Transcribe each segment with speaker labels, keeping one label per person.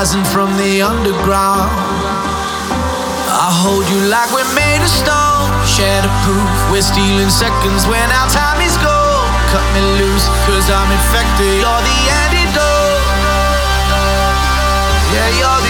Speaker 1: rising from the underground. I hold you like we're made of stone, shatterproof. We're stealing seconds when our time is gold. Cut me loose, cause I'm infected. You're the antidote. Yeah, you're the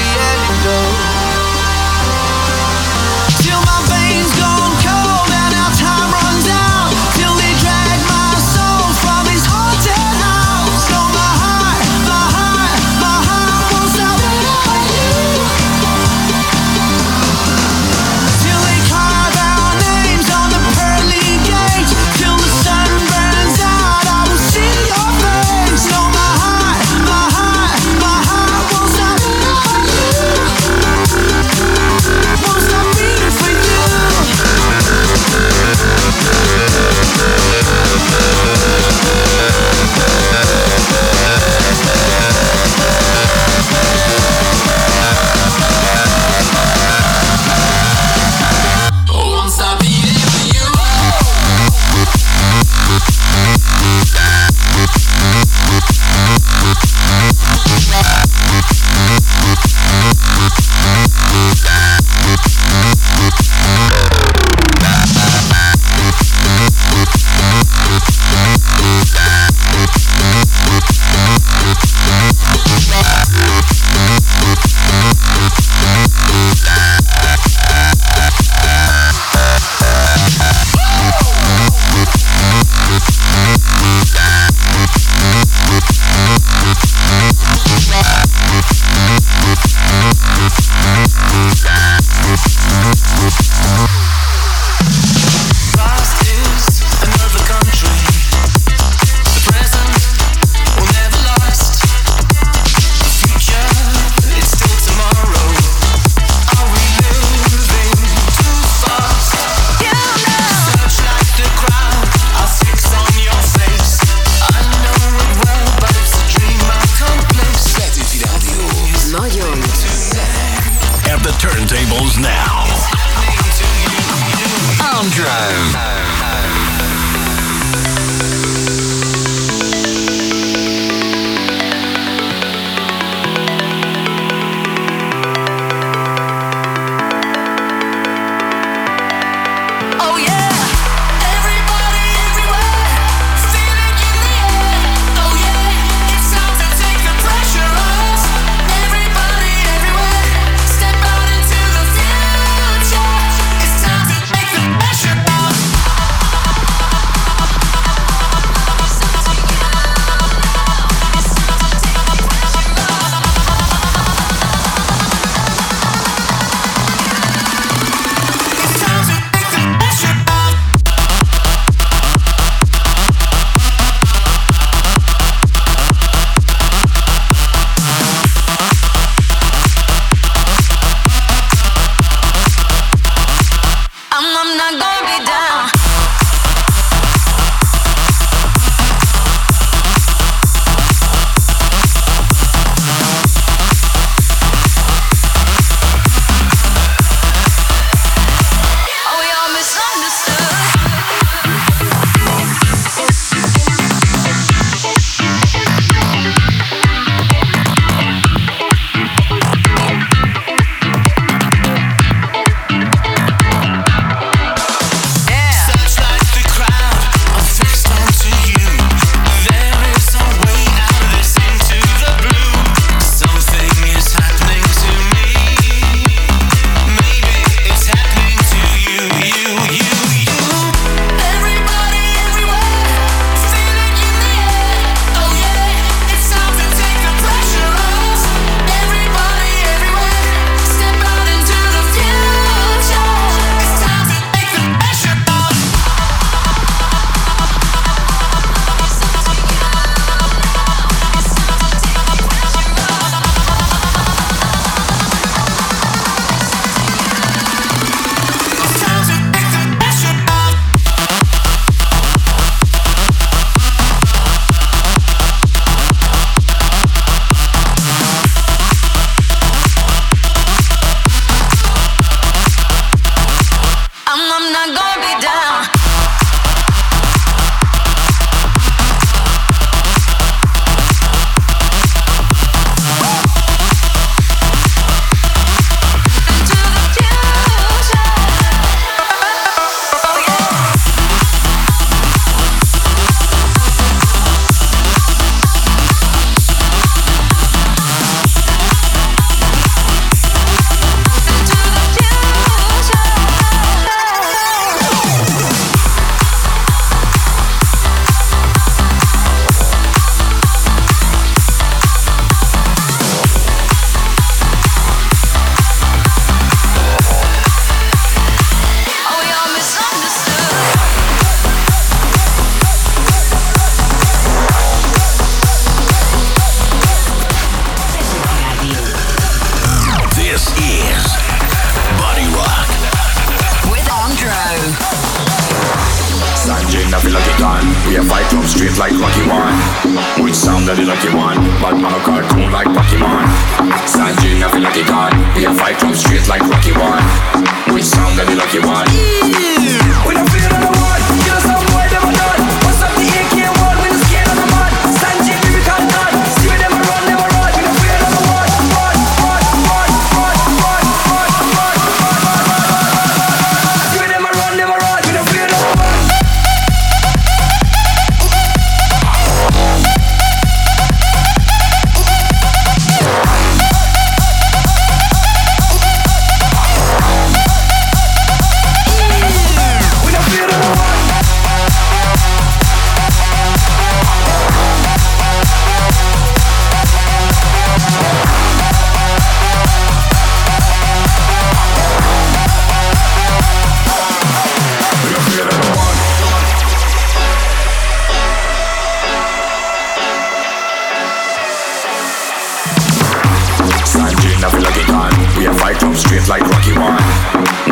Speaker 2: like Rocky One.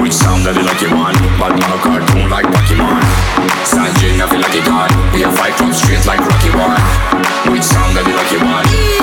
Speaker 2: Which sound that you like you want, but man a cartoon like Pokemon. Sanjay, I feel like a god. We are fight from streets like Rocky One. Which sound that you like you want.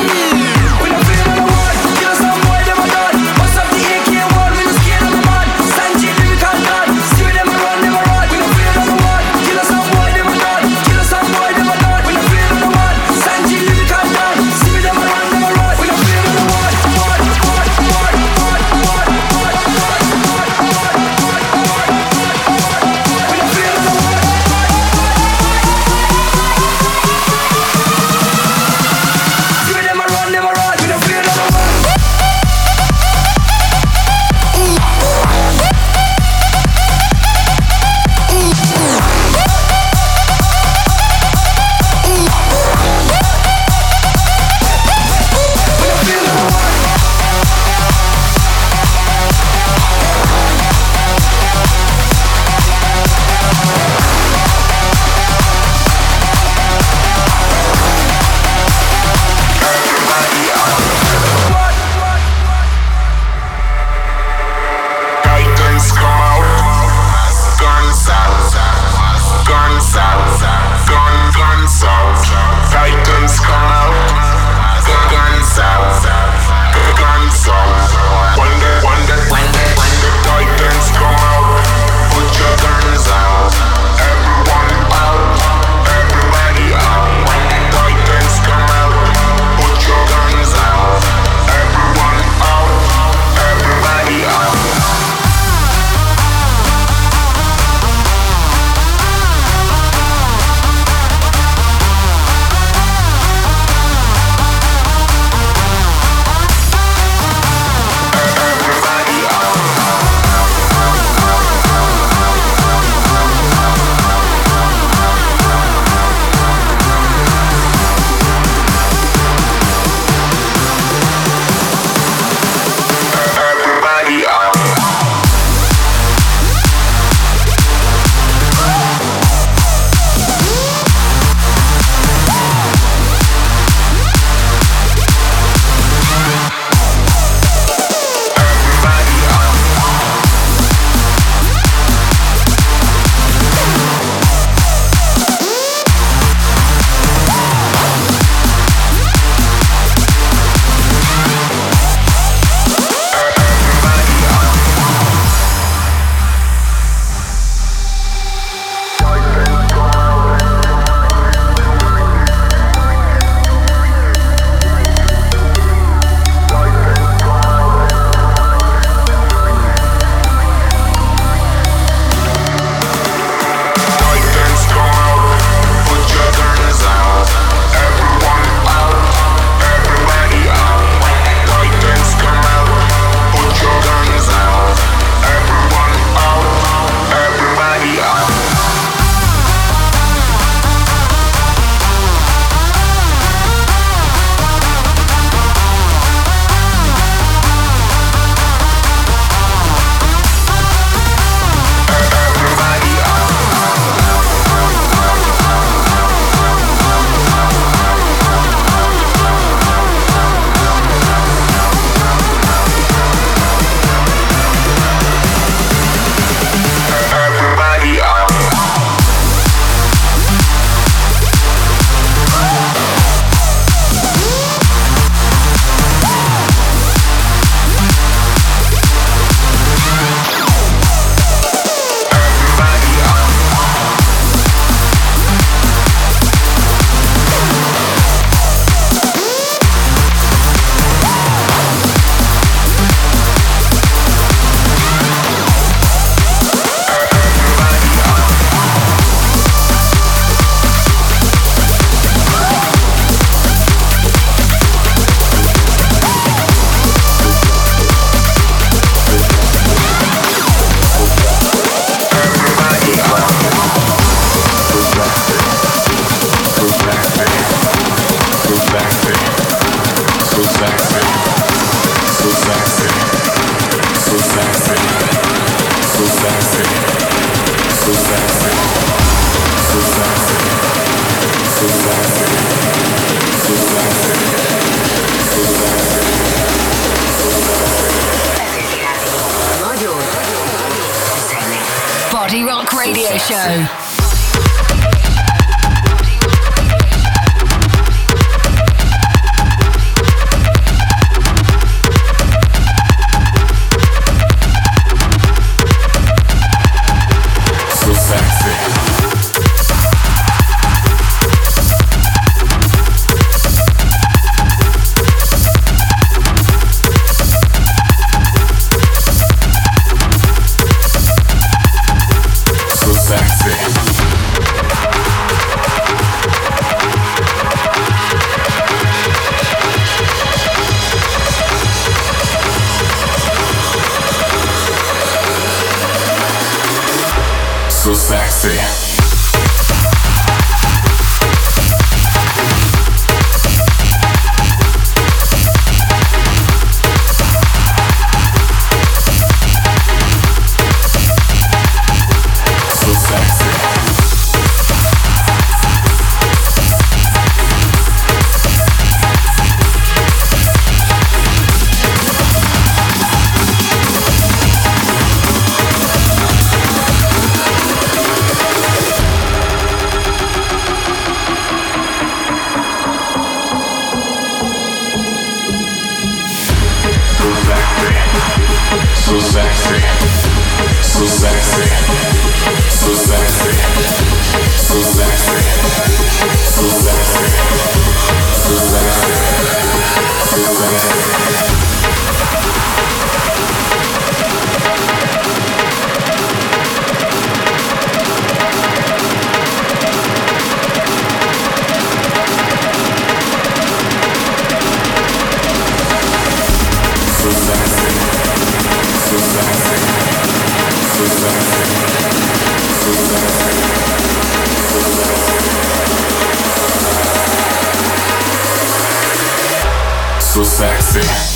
Speaker 3: so sexy.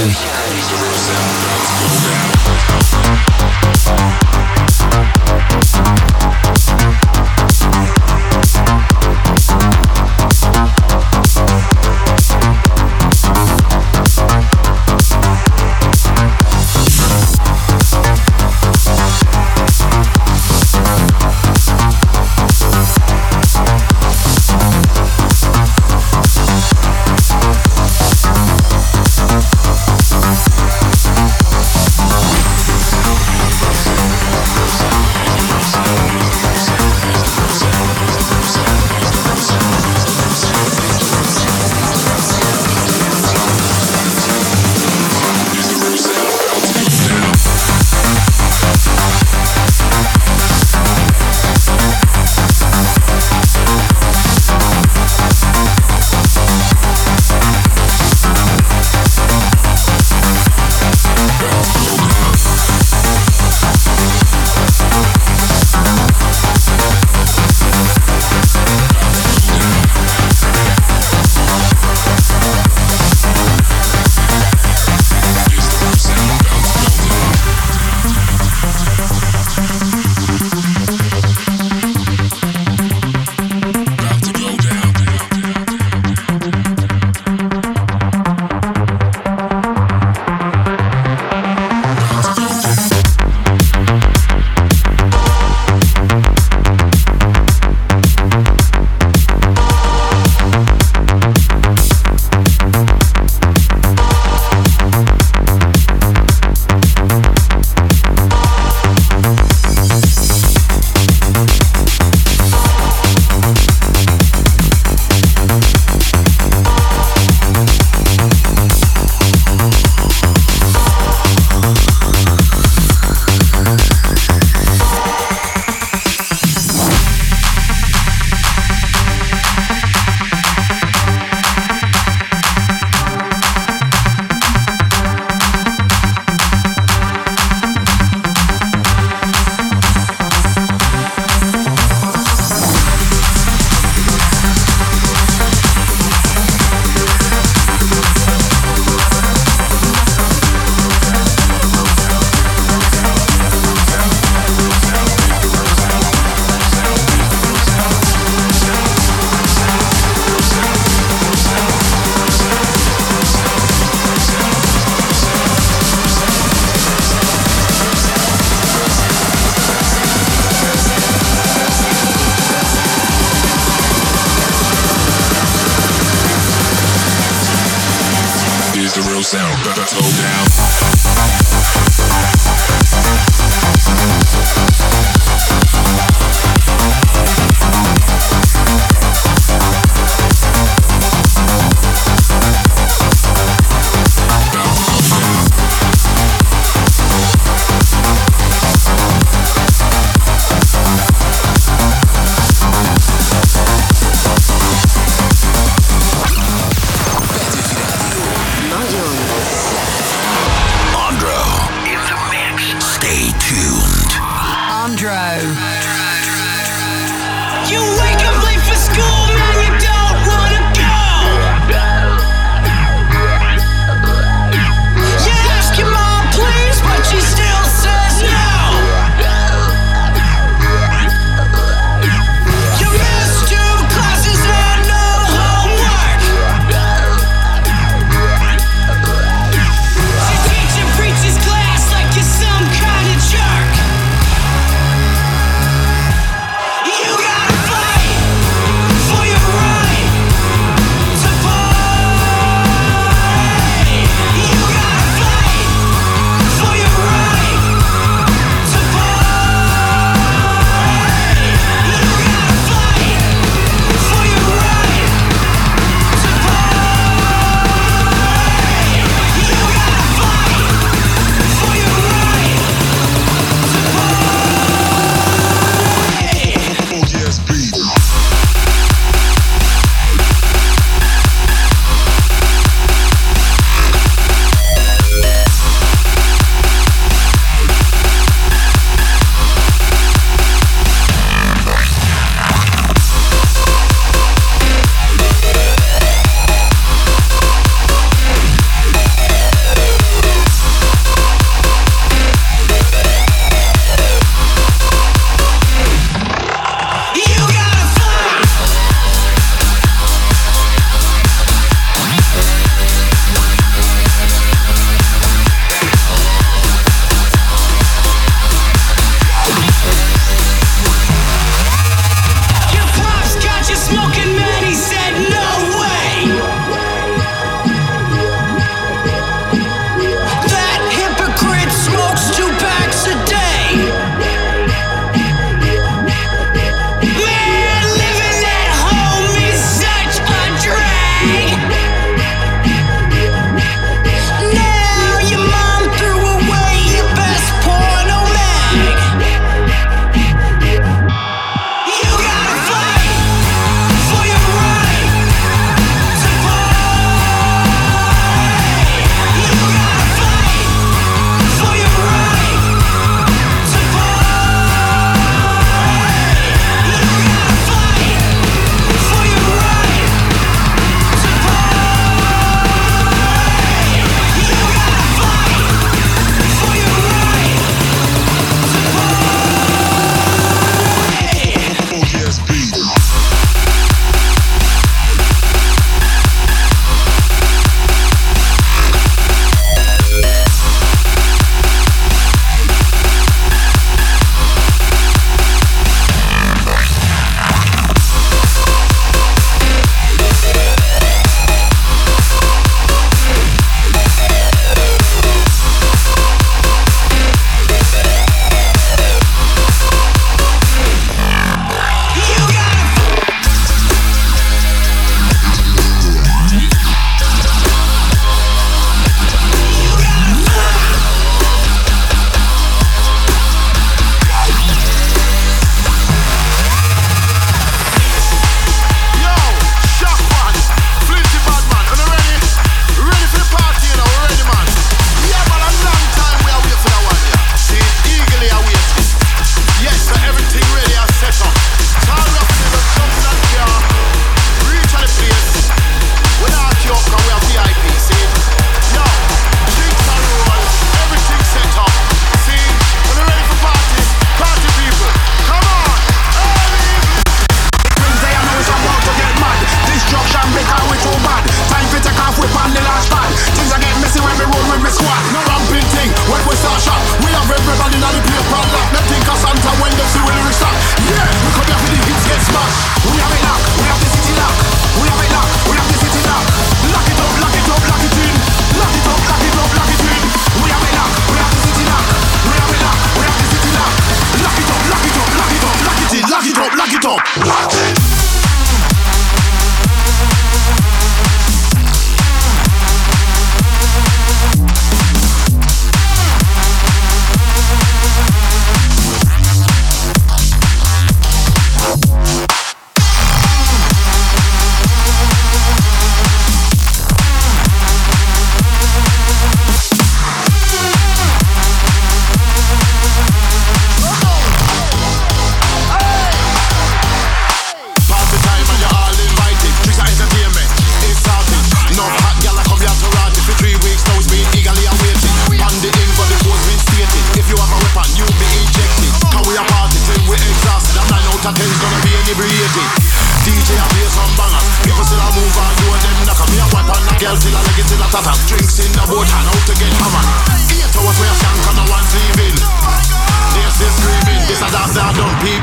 Speaker 3: House.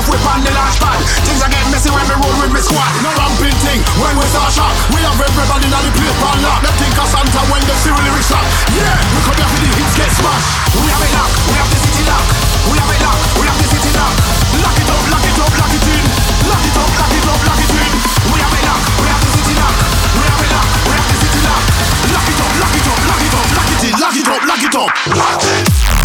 Speaker 4: half whip on the launch pad. Things are get messy when we roll with me squad.
Speaker 5: No ramping thing when we start shot. We have everybody in the play pan lock. They think of Santa when they see really rich lock. Yeah, we come here for the hits get smashed.
Speaker 4: We have it lock, we have the city lock. We have it lock, we have the city lock. Lock it
Speaker 5: up, lock it up, lock it in. Lock it
Speaker 4: up, lock it
Speaker 5: up, lock it in.
Speaker 4: We have it lock, we have the city lock. We have it lock, we have the city lock. Lock it up, lock it up, lock it up, lock
Speaker 5: it in, lock it up, lock it up. Lock it.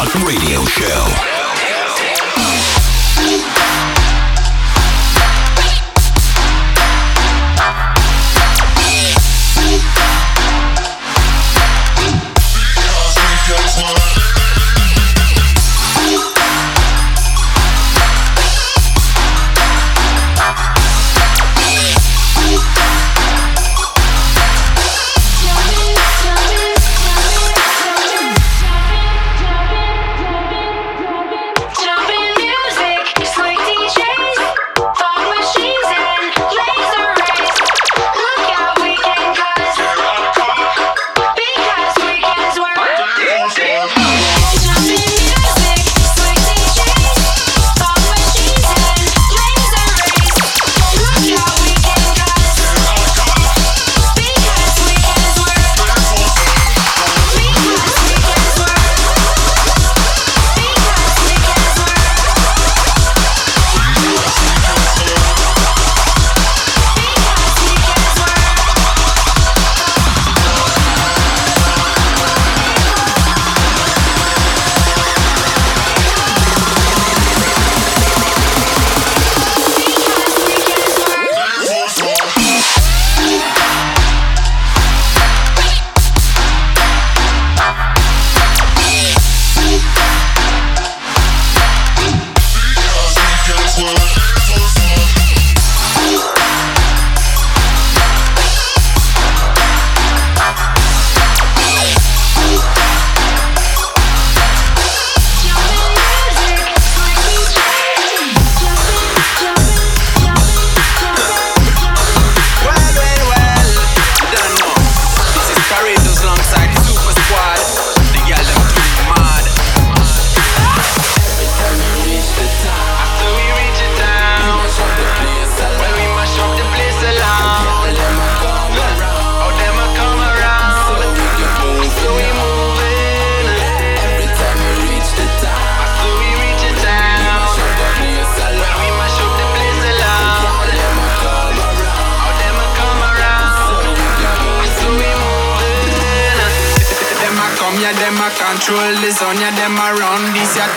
Speaker 6: Radio Show.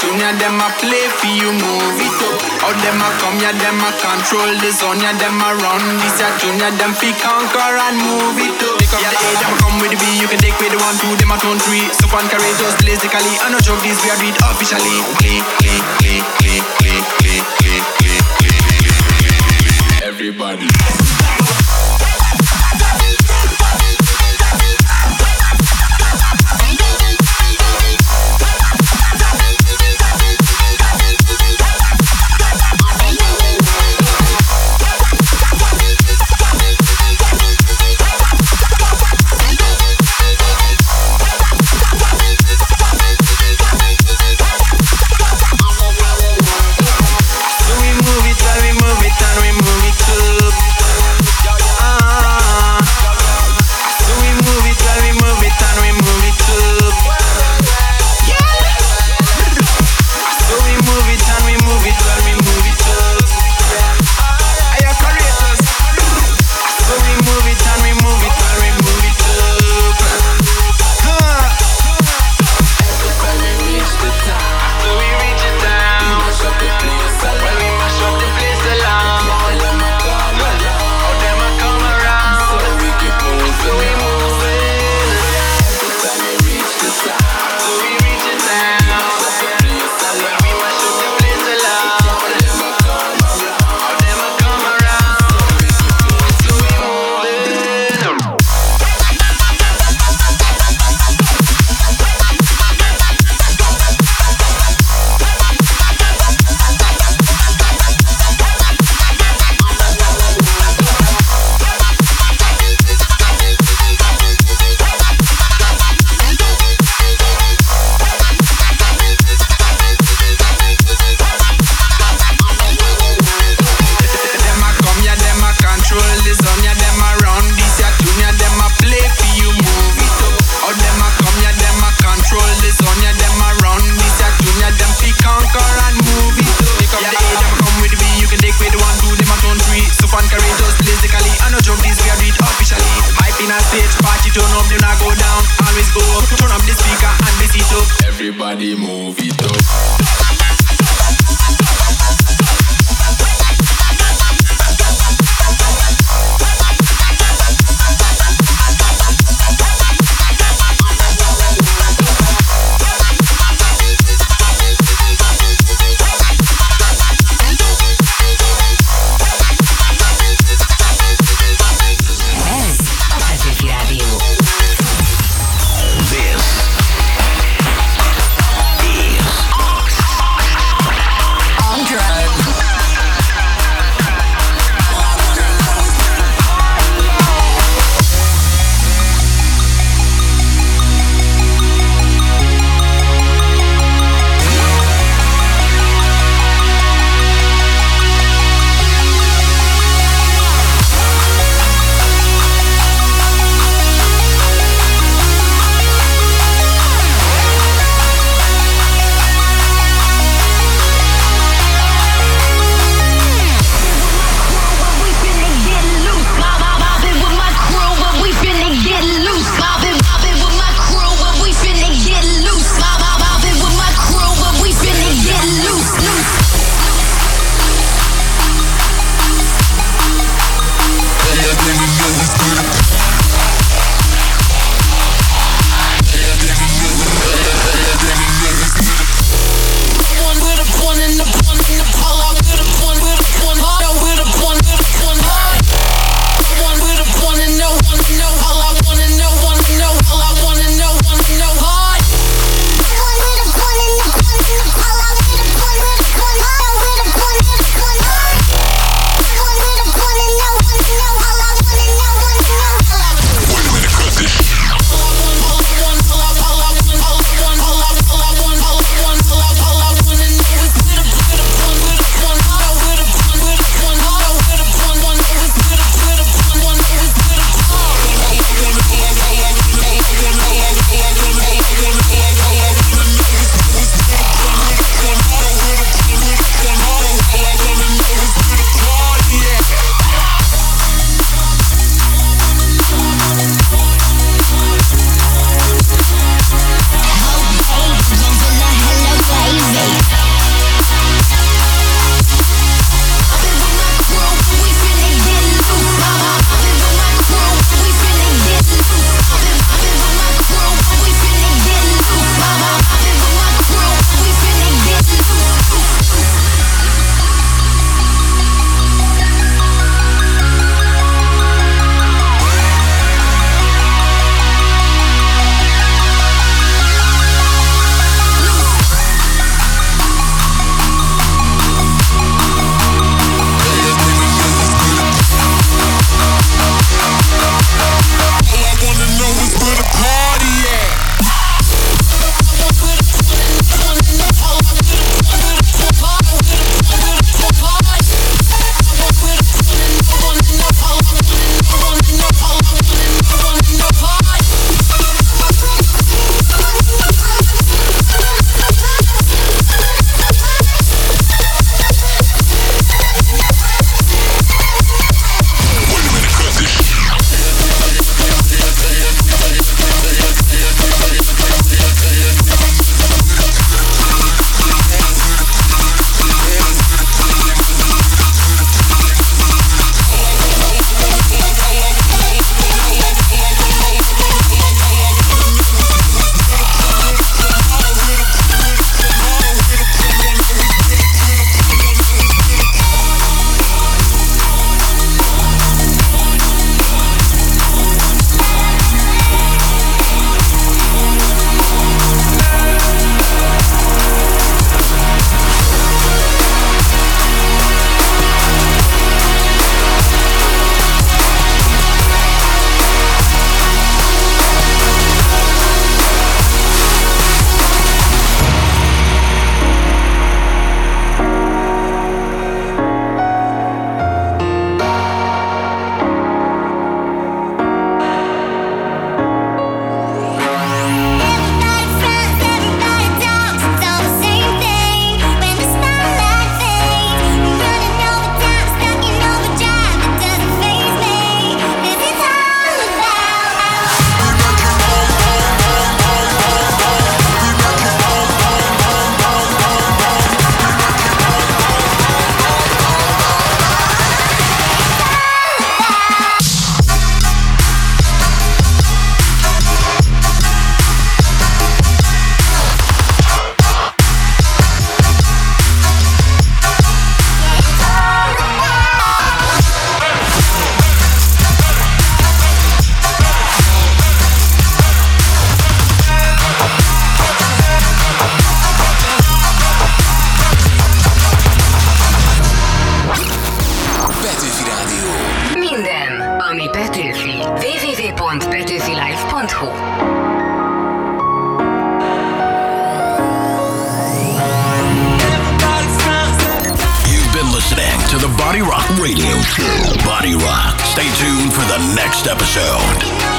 Speaker 7: tune, yeah, them a play for you, move it up. All them a come, yeah, them a control the zone, yeah, them a run this, yeah, tune, yeah, them fi conquer and move it up. Pick up yeah. the A, them a come with the B, you can take with the one, two, them a turn three. Super and courageous, lazically, I no joke, this we are read officially. Click, click, click, click, click, click, click, click, click, click, click, everybody.
Speaker 6: To the Bodyrock Radio Show. Bodyrock. Stay tuned for the next episode.